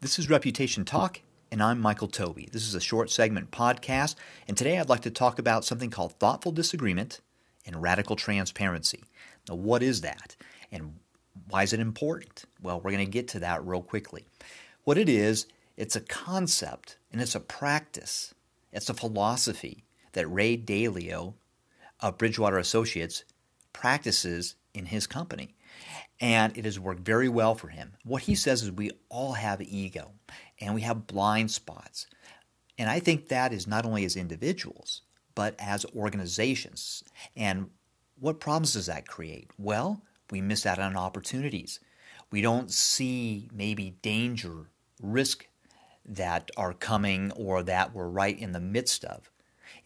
This is Reputation Talk, and I'm Michael Toebe. This is a short segment podcast, and today I'd like to talk about something called thoughtful disagreement and radical transparency. Now, what is that, and why is it important? Well, we're going to get to that real quickly. What it is, it's a concept and it's a practice, it's a philosophy that Ray Dalio of Bridgewater Associates practices in his company and it has worked very well for him. What he says is we all have ego and we have blind spots. And I think that is not only as individuals, but as organizations. And what problems does that create? Well, we miss out on opportunities. We don't see maybe danger, risk that are coming or that we're right in the midst of.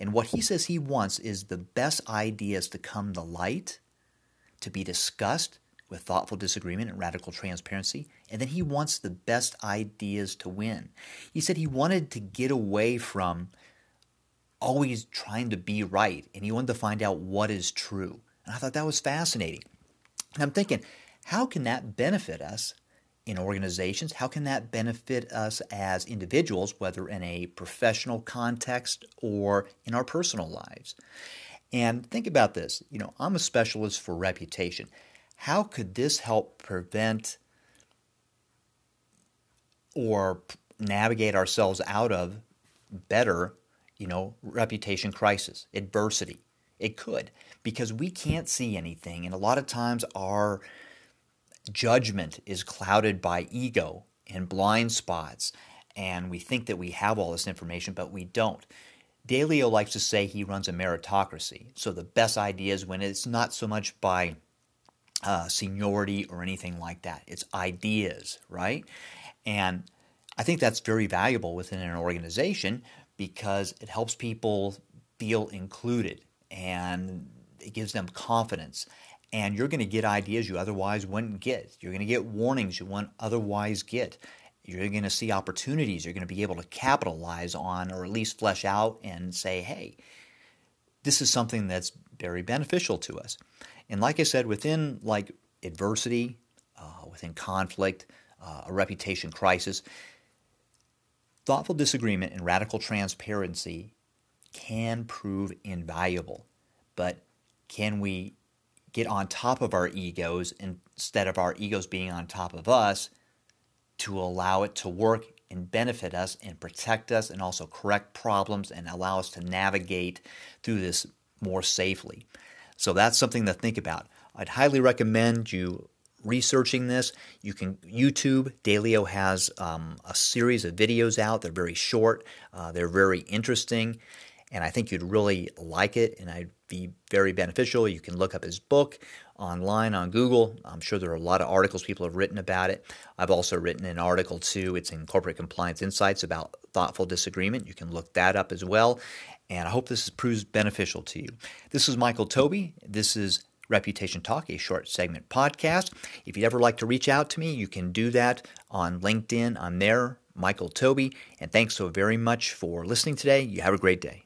And what he says he wants is the best ideas to come to light, to be discussed, with thoughtful disagreement and radical transparency, and then he wants the best ideas to win. He said he wanted to get away from always trying to be right, and he wanted to find out what is true. And I thought that was fascinating. And I'm thinking, how can that benefit us in organizations? How can that benefit us as individuals, whether in a professional context or in our personal lives? And think about this. You know, I'm a specialist for reputation how could this help prevent or navigate ourselves out of better, you know, reputation crisis, adversity? It could, because we can't see anything. And a lot of times our judgment is clouded by ego and blind spots. And we think that we have all this information, but we don't. Dalio likes to say he runs a meritocracy. So the best ideas when it's not so much by uh, seniority or anything like that. It's ideas, right? And I think that's very valuable within an organization because it helps people feel included and it gives them confidence. And you're going to get ideas you otherwise wouldn't get. You're going to get warnings you wouldn't otherwise get. You're going to see opportunities you're going to be able to capitalize on or at least flesh out and say, hey, this is something that's very beneficial to us. And like I said, within like adversity, uh, within conflict, uh, a reputation crisis, thoughtful disagreement and radical transparency can prove invaluable. But can we get on top of our egos instead of our egos being on top of us to allow it to work and benefit us and protect us and also correct problems and allow us to navigate through this more safely? So that's something to think about. I'd highly recommend you researching this. You can YouTube. Dalio has um, a series of videos out. They're very short. Uh, they're very interesting, and I think you'd really like it. And I'd be very beneficial. You can look up his book online on Google. I'm sure there are a lot of articles people have written about it. I've also written an article too. It's in Corporate Compliance Insights about thoughtful disagreement. You can look that up as well and I hope this proves beneficial to you. This is Michael Toebe. This is Reputation Talk, a short segment podcast. If you'd ever like to reach out to me, you can do that on LinkedIn. I'm there, Michael Toebe. And thanks so very much for listening today. You have a great day.